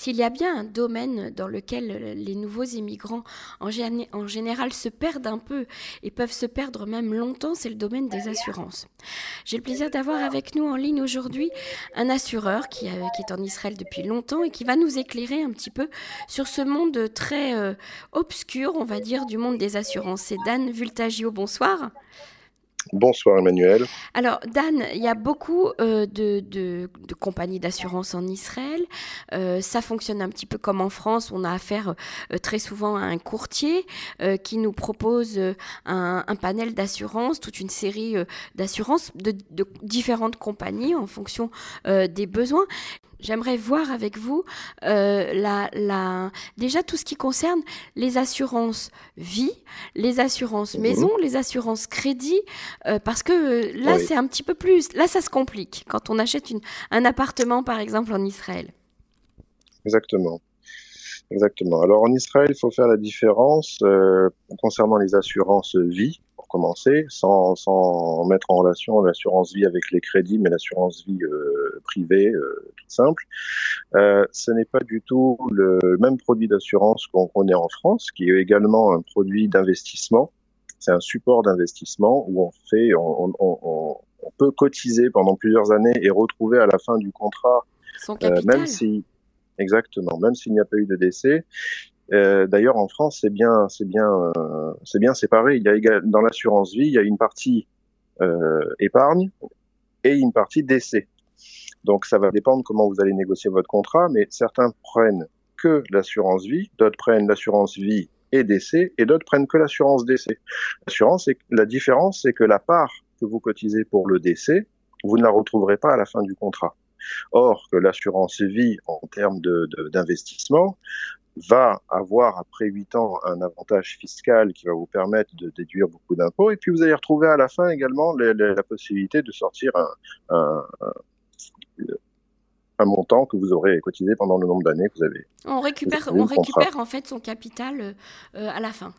S'il y a bien un domaine dans lequel les nouveaux immigrants en, général se perdent un peu et peuvent se perdre même longtemps, c'est le domaine des assurances. J'ai le plaisir d'avoir avec nous en ligne aujourd'hui un assureur qui, euh, est en Israël depuis longtemps et qui va nous éclairer un petit peu sur ce monde très euh, obscur, on va dire, du monde des assurances. C'est Dan Vultagio, bonsoir. Bonsoir Emmanuel. Alors Dan, il y a beaucoup euh, de, compagnies d'assurance en Israël. Euh, ça fonctionne un petit peu comme en France. On a affaire euh, très souvent à un courtier qui nous propose un, un panel d'assurance, toute une série d'assurances de, différentes compagnies en fonction des besoins. J'aimerais voir avec vous euh, la, déjà tout ce qui concerne les assurances vie, les assurances mhm. maison, les assurances crédit, euh, parce que euh, là c'est un petit peu plus, là ça se complique quand on achète une, un appartement par exemple en Israël. Exactement. Exactement. Alors en Israël, il faut faire la différence concernant les assurances vie commencer, sans, sans mettre en relation l'assurance vie avec les crédits, mais l'assurance vie euh, privée, euh, toute simple. Euh, ce n'est pas du tout le même produit d'assurance qu'on connaît en France, qui est également un produit d'investissement. C'est un support d'investissement où on fait, on, on, on, peut cotiser pendant plusieurs années et retrouver à la fin du contrat, Son capital. même si Exactement, même s'il n'y a pas eu de décès. Euh, D'ailleurs, en France, c'est bien, c'est bien, euh, c'est bien séparé. Il y a dans l'assurance vie, il y a une partie euh, épargne et une partie décès. Donc, ça va dépendre comment vous allez négocier votre contrat, mais certains prennent que l'assurance vie, d'autres prennent l'assurance vie et décès, et d'autres prennent que l'assurance décès. L'assurance, la différence, c'est que la part que vous cotisez pour le décès, vous ne la retrouverez pas à la fin du contrat. Or, que l'assurance vie, en termes d'investissement, va avoir après 8 ans un avantage fiscal qui va vous permettre de déduire beaucoup d'impôts et puis vous allez retrouver à la fin également la possibilité de sortir un, un, montant que vous aurez cotisé pendant le nombre d'années que vous avez. On récupère, on récupère en fait son capital euh, à la fin.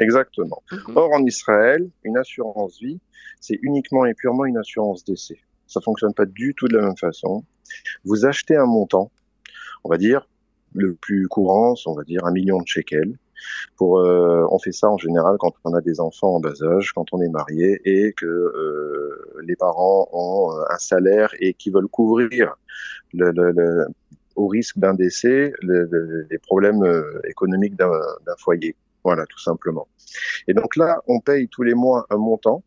Exactement. Mhm. Or, en Israël, une assurance vie, c'est uniquement et purement une assurance décès. Ça fonctionne pas du tout de la même façon. Vous achetez un montant, on va dire le plus courant, on va dire un million de shekels. Pour, euh, on fait ça en général quand on a des enfants en bas âge, quand on est marié et que euh, les parents ont euh, un salaire et qui veulent couvrir le, le, le au risque d'un décès les problèmes euh, économiques d'un foyer. Voilà, tout simplement. Et donc là, on paye tous les mois un montant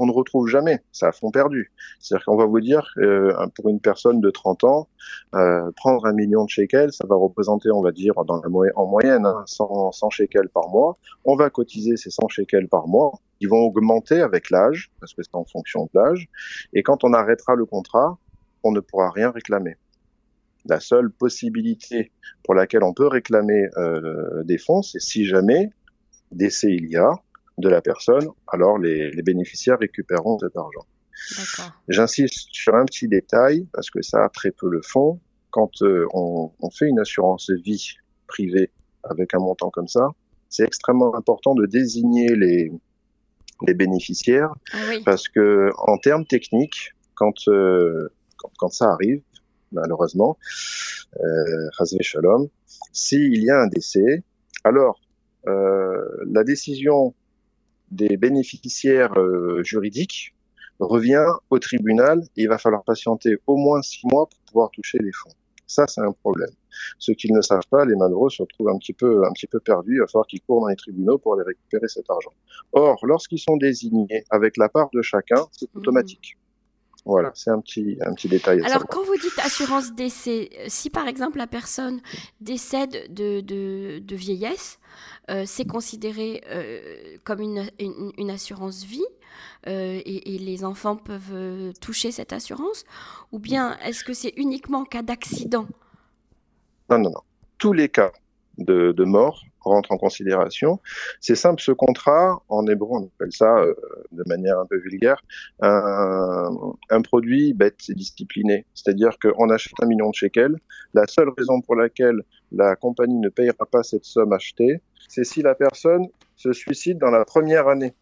on ne retrouve jamais. Ça a fond perdu. C'est-à-dire qu'on va vous dire, euh, pour une personne de 30 ans, euh, prendre un million de shekels, ça va représenter, on va dire, en moyenne, 100, hein, shekels par mois. On va cotiser ces 100 shekels par mois. Ils vont augmenter avec l'âge, parce que c'est en fonction de l'âge. Et quand on arrêtera le contrat, on ne pourra rien réclamer. La seule possibilité pour laquelle on peut réclamer euh, des fonds, c'est si jamais décès il y a, de la personne, alors les, bénéficiaires récupéreront cet argent. J'insiste sur un petit détail parce que ça a très peu le fond. Quand euh, on, fait une assurance vie privée avec un montant comme ça, c'est extrêmement important de désigner les, les bénéficiaires ah parce que en termes techniques, quand, euh, quand, ça arrive, malheureusement, euh, Shalom, s'il y a un décès, alors euh, la décision des bénéficiaires euh, juridiques revient au tribunal et il va falloir patienter au moins six mois pour pouvoir toucher les fonds. Ça, c'est un problème. Ceux qui ne le savent pas, les malheureux se retrouvent un petit peu, un petit peu perdus. Il va falloir qu'ils courent dans les tribunaux pour aller récupérer cet argent. Or, lorsqu'ils sont désignés avec la part de chacun, c'est mmh. automatique. Voilà, c'est un petit, un petit détail. Alors, quand vous dites assurance décès, si par exemple la personne décède de, de, de vieillesse, euh, c'est considéré euh, comme une, une, assurance vie euh, et, et, les enfants peuvent toucher cette assurance Ou bien est-ce que c'est uniquement en cas d'accident? Non, non, non. Tous les cas de, de mort rentre en considération. C'est simple, ce contrat, en hébreu, on appelle ça euh, de manière un peu vulgaire, un, un produit bête et discipliné. C'est-à-dire qu'on achète un million de shekels. La seule raison pour laquelle la compagnie ne payera pas cette somme achetée, c'est si la personne se suicide dans la première année.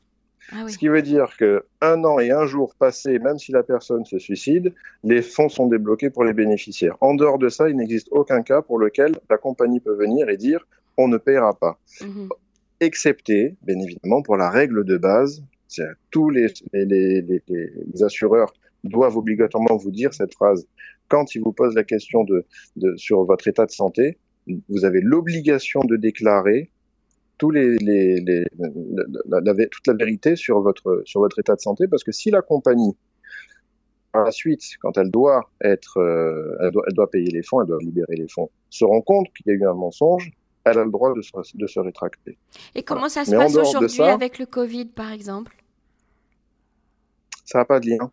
Ah Ce qui veut dire que un an et un jour passé, même si la personne se suicide, les fonds sont débloqués pour les bénéficiaires. En dehors de ça, il n'existe aucun cas pour lequel la compagnie peut venir et dire on ne paiera pas. Mhm. Excepté, bien évidemment, pour la règle de base, tous les, les, les, les, assureurs doivent obligatoirement vous dire cette phrase quand ils vous posent la question de, de sur votre état de santé. Vous avez l'obligation de déclarer tous les, les, les la, la, toute la vérité sur votre, sur votre état de santé, parce que si la compagnie, par la suite, quand elle doit être, euh, elle, doit, elle doit payer les fonds, elle doit libérer les fonds, se rend compte qu'il y a eu un mensonge, elle a le droit de se, de se rétracter. Et comment ça se passe aujourd'hui avec le Covid, par exemple? Ça n'a pas de lien.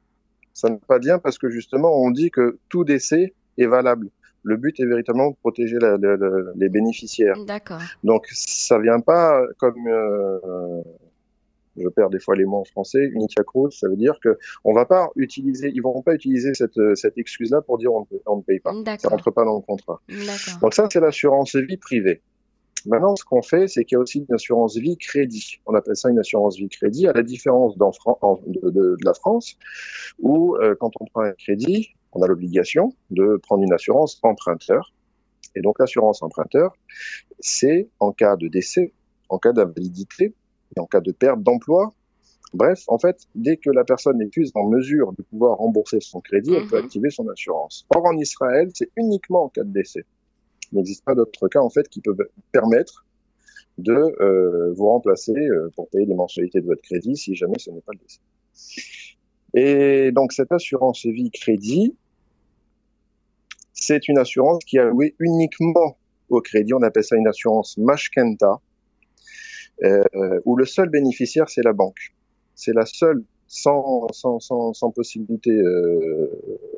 Ça n'a pas de lien parce que justement, on dit que tout décès est valable le but est véritablement de protéger les bénéficiaires. D'accord. Donc ça vient pas comme euh, je perds des fois les mots en français, unitia cruz, ça veut dire que on va pas utiliser, ils vont pas utiliser cette, cette excuse-là pour dire on, on ne paye pas. Ça rentre pas dans le contrat. Donc ça, c'est l'assurance vie privée. Maintenant, ce qu'on fait, c'est qu'il y a aussi une assurance vie crédit. On appelle ça une assurance vie crédit, à la différence de, de, la France, où euh, quand on prend un crédit, on a l'obligation de prendre une assurance emprunteur. Et donc l'assurance emprunteur, c'est en cas de décès, en cas d'invalidité et en cas de perte d'emploi. Bref, en fait, dès que la personne n'est plus en mesure de pouvoir rembourser son crédit, elle peut mhm. activer son assurance. Or, en Israël, c'est uniquement en cas de décès. Il n'existe pas d'autres cas, en fait, qui peuvent permettre de euh, vous remplacer euh, pour payer les mensualités de votre crédit si jamais ce n'est pas le décès. Et donc, cette assurance vie crédit, c'est une assurance qui est allouée uniquement au crédit. On appelle ça une assurance Mashkenta, euh, où le seul bénéficiaire, c'est la banque. C'est la seule, sans, sans, sans, sans possibilité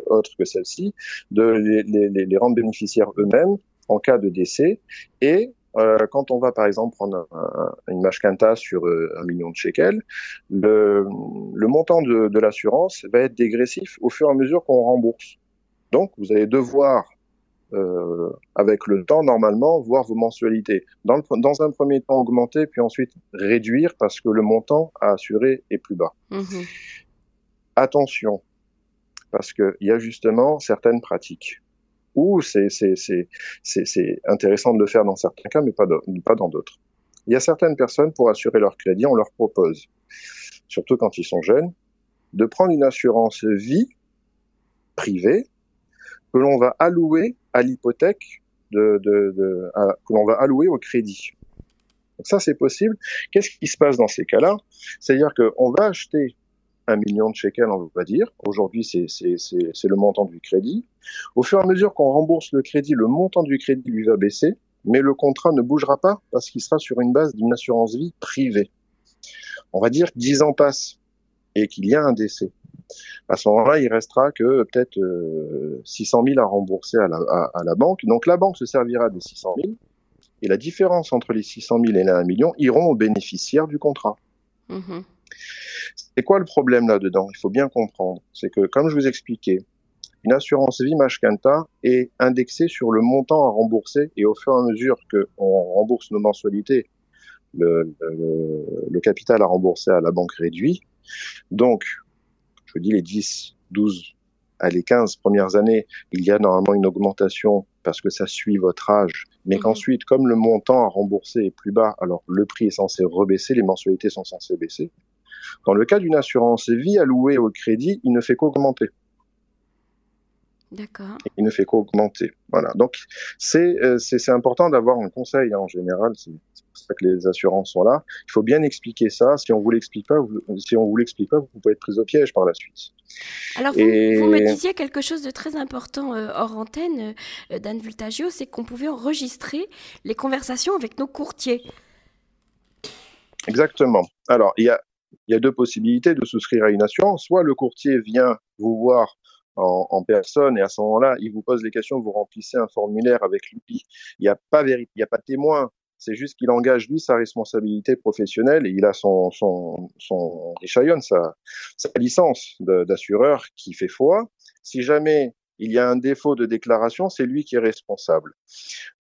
autre que celle-ci, de les, rendre bénéficiaires eux-mêmes en cas de décès. Et euh, quand on va par exemple prendre une Mashkenta sur euh, un million de shekels, le, le montant de, de l'assurance va être dégressif au fur et à mesure qu'on rembourse. Donc, vous allez devoir, euh, avec le temps, normalement, voir vos mensualités. Dans, dans, un premier temps, augmenter, puis ensuite réduire parce que le montant à assurer est plus bas. Mhm. Attention, parce qu'il y a justement certaines pratiques où c'est intéressant de le faire dans certains cas, mais pas, dans d'autres. Il y a certaines personnes, pour assurer leur crédit, on leur propose, surtout quand ils sont jeunes, de prendre une assurance vie privée que l'on va allouer à l'hypothèque, de que l'on va allouer au crédit. Donc ça, c'est possible. Qu'est-ce qui se passe dans ces cas-là? C'est-à-dire qu'on va acheter un million de shekels, on va dire. Aujourd'hui, c'est le montant du crédit. Au fur et à mesure qu'on rembourse le crédit, le montant du crédit lui va baisser, mais le contrat ne bougera pas parce qu'il sera sur une base d'une assurance vie privée. On va dire que 10 ans passent et qu'il y a un décès à ce moment-là, il restera que peut-être 600 euh, 000 à rembourser à la, banque. Donc la banque se servira des 600 000 et la différence entre les 600 000 et les 1 million iront aux bénéficiaires du contrat. Mmh C'est quoi le problème là-dedans Il faut bien comprendre. C'est que, comme je vous expliquais, une assurance vie Mashkanta est indexée sur le montant à rembourser et au fur et à mesure qu'on rembourse nos mensualités, le, le, le, capital à rembourser à la banque réduit. Donc, je dis les 10, 12, les 15 premières années, il y a normalement une augmentation parce que ça suit votre âge, mais mhm. qu'ensuite, comme le montant à rembourser est plus bas, alors le prix est censé rebaisser, les mensualités sont censées baisser. Dans le cas d'une assurance vie allouée au crédit, il ne fait qu'augmenter. D'accord. Il ne fait qu'augmenter. Voilà. Donc, c'est euh, important d'avoir un conseil hein, en général. C'est pour ça que les assurances sont là. Il faut bien expliquer ça. Si on vous l'explique pas, vous, si on vous l'explique pas, vous pouvez être pris au piège par la suite. Alors, vous, vous me disiez quelque chose de très important euh, hors antenne, euh, Dan Vultagio, c'est qu'on pouvait enregistrer les conversations avec nos courtiers. Exactement. Alors, il y a, il y a deux possibilités de souscrire à une assurance. Soit le courtier vient vous voir en, personne et à ce moment-là, il vous pose des questions, vous remplissez un formulaire avec lui. Il n'y a pas il n'y a pas de témoin. C'est juste qu'il engage lui sa responsabilité professionnelle et il a son son son sa, sa licence d'assureur qui fait foi. Si jamais il y a un défaut de déclaration, c'est lui qui est responsable.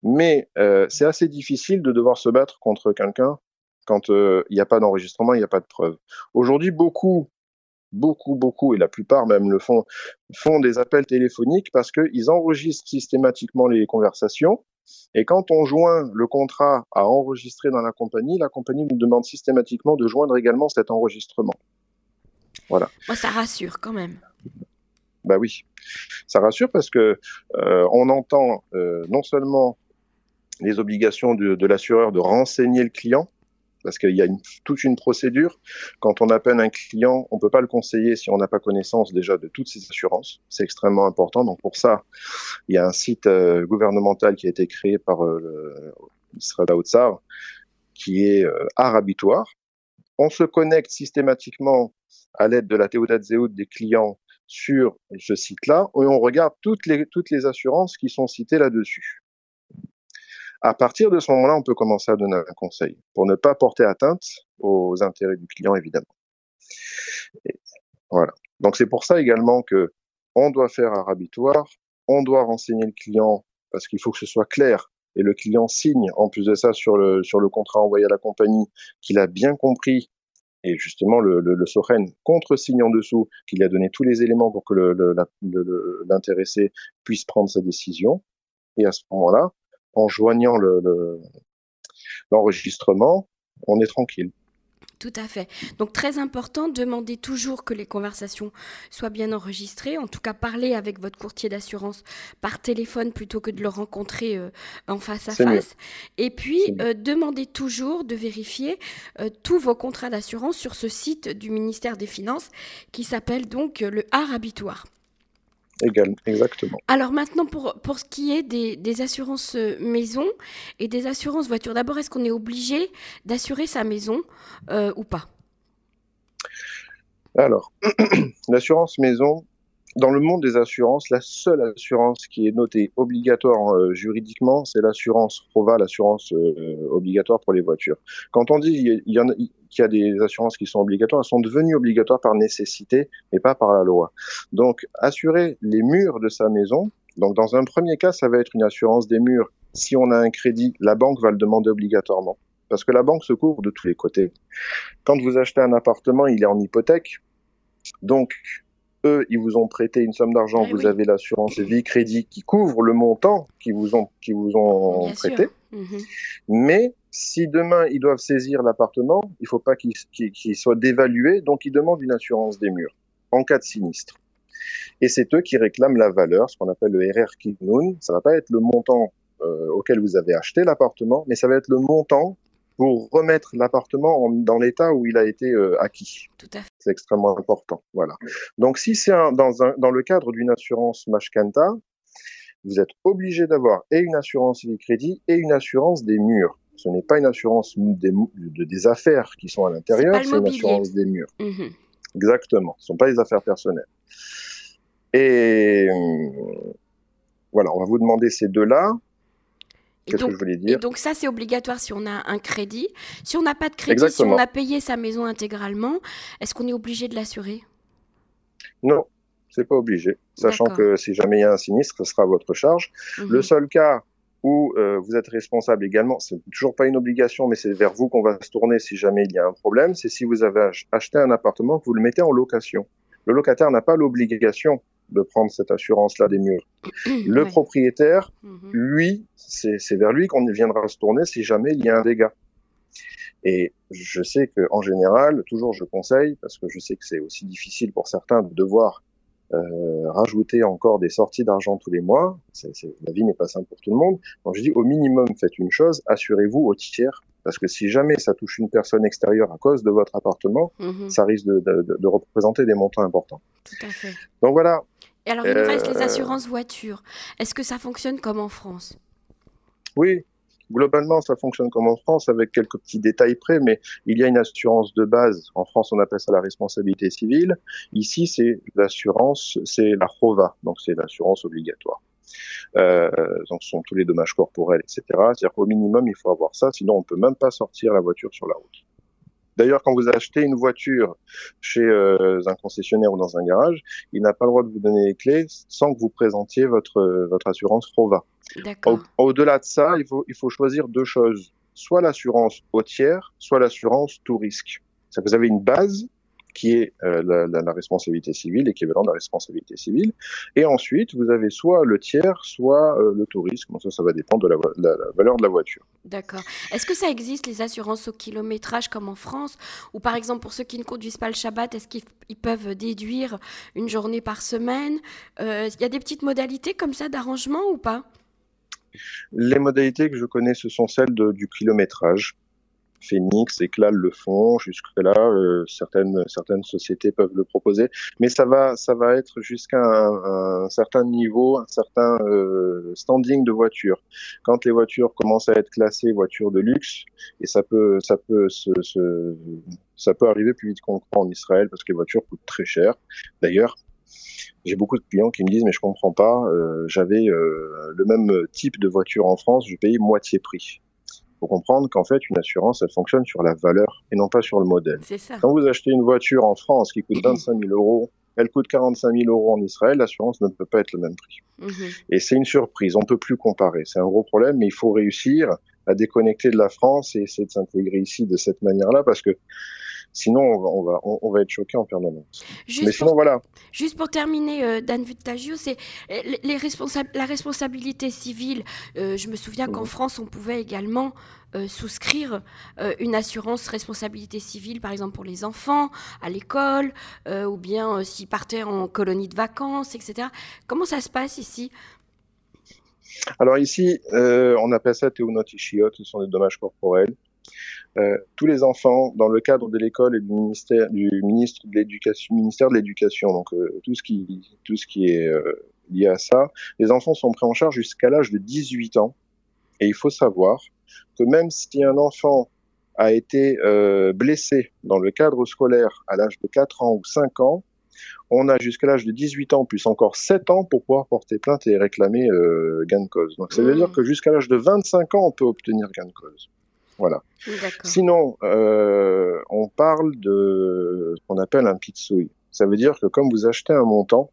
Mais euh, c'est assez difficile de devoir se battre contre quelqu'un Quand il n'y a pas d'enregistrement, il n'y a pas de preuve. Aujourd'hui, beaucoup beaucoup, beaucoup, et la plupart même le font, font des appels téléphoniques parce qu'ils enregistrent systématiquement les conversations. Et quand on joint le contrat à enregistrer dans la compagnie, la compagnie nous demande systématiquement de joindre également cet enregistrement. Voilà. Moi, ça rassure quand même. Bah oui, ça rassure parce que euh, on entend euh, non seulement les obligations de l'assureur de renseigner le client, parce qu'il y a toute une procédure. Quand on appelle un client, on peut pas le conseiller si on n'a pas connaissance déjà de toutes ses assurances. C'est extrêmement important. Donc pour ça, il y a un site euh, gouvernemental qui a été créé par euh, Israël Outsar, qui est euh, arabitoire. On se connecte systématiquement à l'aide de la Théodat des clients sur ce site-là et on regarde toutes les, toutes les assurances qui sont citées là-dessus. À partir de ce moment-là, on peut commencer à donner un conseil pour ne pas porter atteinte aux intérêts du client, évidemment. voilà. Donc c'est pour ça également que on doit faire un rabitoire, on doit renseigner le client parce qu'il faut que ce soit clair et le client signe en plus de ça sur le contrat envoyé à la compagnie qu'il a bien compris et justement le, le, le Soren contre-signe en dessous qu'il a donné tous les éléments pour que l'intéressé puisse prendre sa décision. Et à ce moment-là, en joignant l'enregistrement, on est tranquille. Tout à fait. Donc très important, demandez toujours que les conversations soient bien enregistrées. En tout cas, parlez avec votre courtier d'assurance par téléphone plutôt que de le rencontrer euh, en face à face. Et puis, euh, demandez toujours de vérifier euh, tous vos contrats d'assurance sur ce site du ministère des Finances qui s'appelle donc le Exactement. Alors maintenant, pour, pour ce qui est des, des assurances euh, maison et des assurances voiture, d'abord, est-ce qu'on est obligé d'assurer sa maison euh, ou pas? Alors, l'assurance maison, dans le monde des assurances, la seule assurance qui est notée obligatoire euh, juridiquement, c'est l'assurance ROVA, l'assurance euh, obligatoire pour les voitures. Quand on dit il y, a, qu'il y a des assurances qui sont obligatoires, elles sont devenues obligatoires par nécessité et pas par la loi. Donc, assurer les murs de sa maison, donc dans un premier cas, ça va être une assurance des murs. Si on a un crédit, la banque va le demander obligatoirement. Parce que la banque se couvre de tous les côtés. Quand vous achetez un appartement, il est en hypothèque. Donc, eux, ils vous ont prêté une somme d'argent, eh vous avez l'assurance vie crédit qui couvre le montant qu'ils vous ont, qui vous ont prêté. Mhm. Mais si demain ils doivent saisir l'appartement, il ne faut pas qu'il soit dévalué, donc ils demandent une assurance des murs en cas de sinistre. Et c'est eux qui réclament la valeur, ce qu'on appelle le RR Kiknoun. Ça va pas être le montant euh, auquel vous avez acheté l'appartement, mais ça va être le montant pour remettre l'appartement dans l'état où il a été euh, acquis. Tout à fait. C'est extrêmement important. Voilà. Donc, si c'est dans, un, dans le cadre d'une assurance Mashkanta, vous êtes obligé d'avoir et une assurance vie crédit et une assurance des murs. Ce n'est pas une assurance des, des affaires qui sont à l'intérieur, c'est une assurance des murs. Mhm. Exactement. Ce ne sont pas les affaires personnelles. Et euh, voilà, on va vous demander ces deux-là. Et donc, ça, c'est obligatoire si on a un crédit. Si on n'a pas de crédit, si on a payé sa maison intégralement, est-ce qu'on est obligé de l'assurer? Non, c'est pas obligé. Sachant que si jamais il y a un sinistre, ce sera à votre charge. Mhm. Le seul cas où euh, vous êtes responsable également, c'est toujours pas une obligation, mais c'est vers vous qu'on va se tourner si jamais il y a un problème, c'est si vous avez acheté un appartement, que vous le mettez en location. Le locataire n'a pas l'obligation de prendre cette assurance-là des murs. Le propriétaire, mhm. lui, c'est vers lui qu'on viendra se tourner si jamais il y a un dégât. Et je sais que en général, toujours je conseille, parce que je sais que c'est aussi difficile pour certains de devoir euh, rajouter encore des sorties d'argent tous les mois. la vie n'est pas simple pour tout le monde. Donc je dis au minimum faites une chose, assurez-vous au tiers parce que si jamais ça touche une personne extérieure à cause de votre appartement, mhm. ça risque de, de, de, représenter des montants importants. Tout à fait. Donc voilà. Et alors, il nous reste les euh, assurances voitures. Est-ce que ça fonctionne comme en France? Oui, globalement, ça fonctionne comme en France avec quelques petits détails près, mais il y a une assurance de base. En France, on appelle ça la responsabilité civile. Ici, c'est l'assurance, c'est la ROVA, donc c'est l'assurance obligatoire. Euh, donc ce sont tous les dommages corporels, etc. C'est-à-dire qu'au minimum, il faut avoir ça, sinon on peut même pas sortir la voiture sur la route. D'ailleurs, quand vous achetez une voiture chez euh, un concessionnaire ou dans un garage, il n'a pas le droit de vous donner les clés sans que vous présentiez votre votre assurance ROVA. Au-delà de ça, il faut il faut choisir deux choses. soit l'assurance au tiers, soit l'assurance tout risque. Ça, vous avez une base qui est euh, la, la, responsabilité civile, l'équivalent de la responsabilité civile. Et ensuite, vous avez soit le tiers, soit euh, le tourisme. ça, ça va dépendre de la, la, valeur de la voiture. D'accord. Est-ce que ça existe, les assurances au kilométrage comme en France? Ou par exemple, pour ceux qui ne conduisent pas le Shabbat, est-ce qu'ils peuvent déduire une journée par semaine? Euh, Il y a des petites modalités comme ça d'arrangement ou pas? Les modalités que je connais, ce sont celles de, du kilométrage. Phoenix, Eclat le font. Jusque-là, euh, certaines, certaines sociétés peuvent le proposer. Mais ça va, ça va être jusqu'à un, certain niveau, un certain euh, standing de voiture. Quand les voitures commencent à être classées voitures de luxe, et ça peut, ça peut se, ça peut arriver plus vite qu'on croit en Israël parce que les voitures coûtent très cher. D'ailleurs, j'ai beaucoup de clients qui me disent mais je comprends pas, euh, j'avais le même type de voiture en France, je payais moitié prix faut comprendre qu'en fait, une assurance, elle fonctionne sur la valeur et non pas sur le modèle. Ça. Quand vous achetez une voiture en France qui coûte 25 000 euros, elle coûte 45 000 euros en Israël, l'assurance ne peut pas être le même prix. Mhm. Et c'est une surprise, on peut plus comparer. C'est un gros problème, mais il faut réussir à déconnecter de la France et essayer de s'intégrer ici de cette manière-là parce que Sinon, on va, on va, être choqué en permanence. Juste Mais sinon, pour, voilà. Juste pour terminer, euh, Dan Vuttagio, c'est euh, les, la responsabilité civile. Euh, je me souviens qu'en France, on pouvait également souscrire une assurance responsabilité civile, par exemple pour les enfants à l'école, ou bien s'ils partaient en colonie de vacances, etc. Comment ça se passe ici? Alors ici, on appelle ça théonotishiot, ce sont des dommages corporels. Euh, tous les enfants, dans le cadre de l'école et du ministère, du ministre de l'éducation, ministère de l'éducation, donc euh, tout ce qui, tout ce qui est euh, lié à ça, les enfants sont pris en charge jusqu'à l'âge de 18 ans. Et il faut savoir que même si un enfant a été blessé dans le cadre scolaire à l'âge de 4 ans ou 5 ans, on a jusqu'à l'âge de 18 ans, plus encore 7 ans pour pouvoir porter plainte et réclamer gain de cause. Donc ça veut mmh. dire que jusqu'à l'âge de 25 ans, on peut obtenir gain de cause. Voilà. Sinon, euh, on parle de ce qu'on appelle un pitsouille. Ça veut dire que comme vous achetez un montant,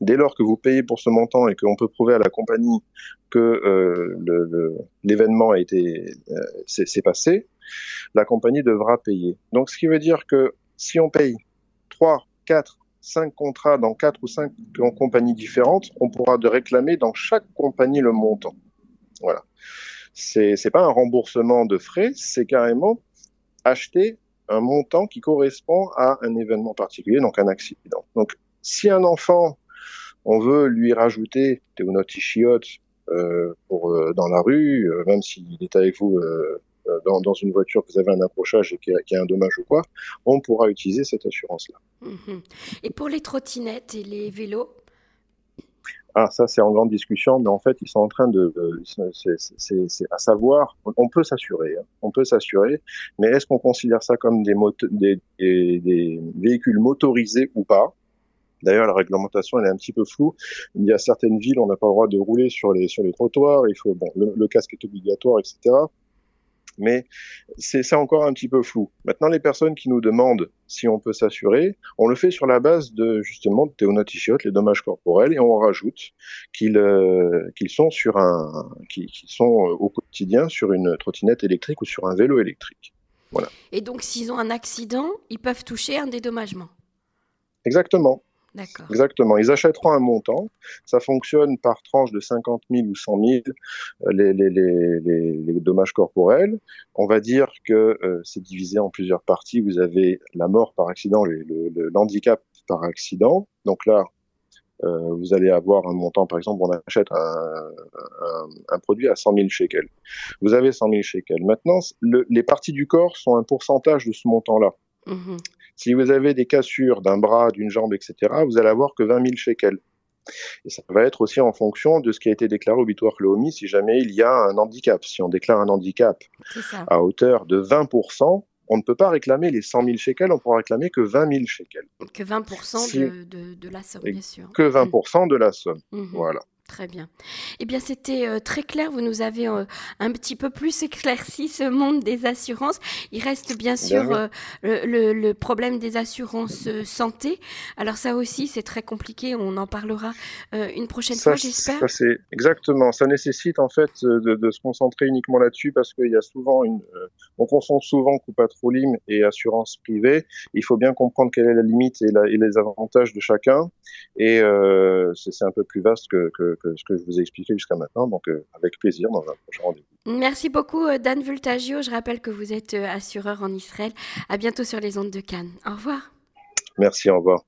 dès lors que vous payez pour ce montant et qu'on peut prouver à la compagnie que euh, l'événement a été euh, s'est passé, la compagnie devra payer. Donc, ce qui veut dire que si on paye 3, 4, 5 contrats dans 4 ou 5 compagnies différentes, on pourra de réclamer dans chaque compagnie le montant. Voilà c'est c'est pas un remboursement de frais, c'est carrément acheter un montant qui correspond à un événement particulier, donc un accident. Donc, si un enfant, on veut lui rajouter Théonotishiot euh, pour euh, dans la rue, euh, même s'il est avec vous euh, dans, dans, une voiture, vous avez un accrochage et qu'il y, a un dommage ou quoi, on pourra utiliser cette assurance-là. Mhm. Et pour les trottinettes et les vélos ah, ça c'est en grande discussion, mais en fait ils sont en train de, c'est à savoir, on peut s'assurer, hein. on peut s'assurer, mais est-ce qu'on considère ça comme des, des, véhicules motorisés ou pas? D'ailleurs, la réglementation elle est un petit peu floue. Il y a certaines villes, on n'a pas le droit de rouler sur les sur les trottoirs. Il faut bon, le casque est obligatoire, etc mais c'est encore un petit peu flou. Maintenant, les personnes qui nous demandent si on peut s'assurer, on le fait sur la base de justement de les dommages corporels, et on rajoute qu'ils euh, qu'ils sont sur un, qu'ils sont euh, au quotidien sur une trottinette électrique ou sur un vélo électrique. Voilà. Et donc, s'ils ont un accident, ils peuvent toucher un dédommagement? Exactement. Exactement. Ils achèteront un montant. Ça fonctionne par tranche de 50 000 ou 100 000 euh, les, les, les, les dommages corporels. On va dire que euh, c'est divisé en plusieurs parties. Vous avez la mort par accident, le, le, handicap par accident. Donc là, euh, vous allez avoir un montant, par exemple, on achète un, un, un, produit à 100 000 shekels. Vous avez 100 000 shekels. Maintenant, le, les parties du corps sont un pourcentage de ce montant-là. Mmh si vous avez des cassures d'un bras, d'une jambe, etc., vous allez avoir que 20 000 shekels. Et ça va être aussi en fonction de ce qui a été déclaré au bitoire Cléomi si jamais il y a un handicap. Si on déclare un handicap à hauteur de 20%, on ne peut pas réclamer les 100 000 shekels, on pourra réclamer que 20 000 shekels. Que 20% de, de, la somme, bien sûr. Que 20% de la somme, mmh. voilà. Très bien. Eh bien, c'était euh, très clair. Vous nous avez euh, un petit peu plus éclairci ce monde des assurances. Il reste bien sûr euh, le, problème des assurances santé. Alors ça aussi, c'est très compliqué. On en parlera une prochaine fois, j'espère. Ça, c'est exactement. Ça nécessite en fait de, se concentrer uniquement là-dessus parce qu'il y a souvent une. on confond souvent coupatrolim et assurance privée. Il faut bien comprendre quelle est la limite et, les avantages de chacun. Et c'est un peu plus vaste que ce que je vous ai expliqué jusqu'à maintenant. Donc, euh, avec plaisir dans un prochain rendez-vous. Merci beaucoup, euh, Dan Vultagio. Je rappelle que vous êtes euh, assureur en Israël. À bientôt sur les ondes de Cannes. Au revoir. Merci, au revoir.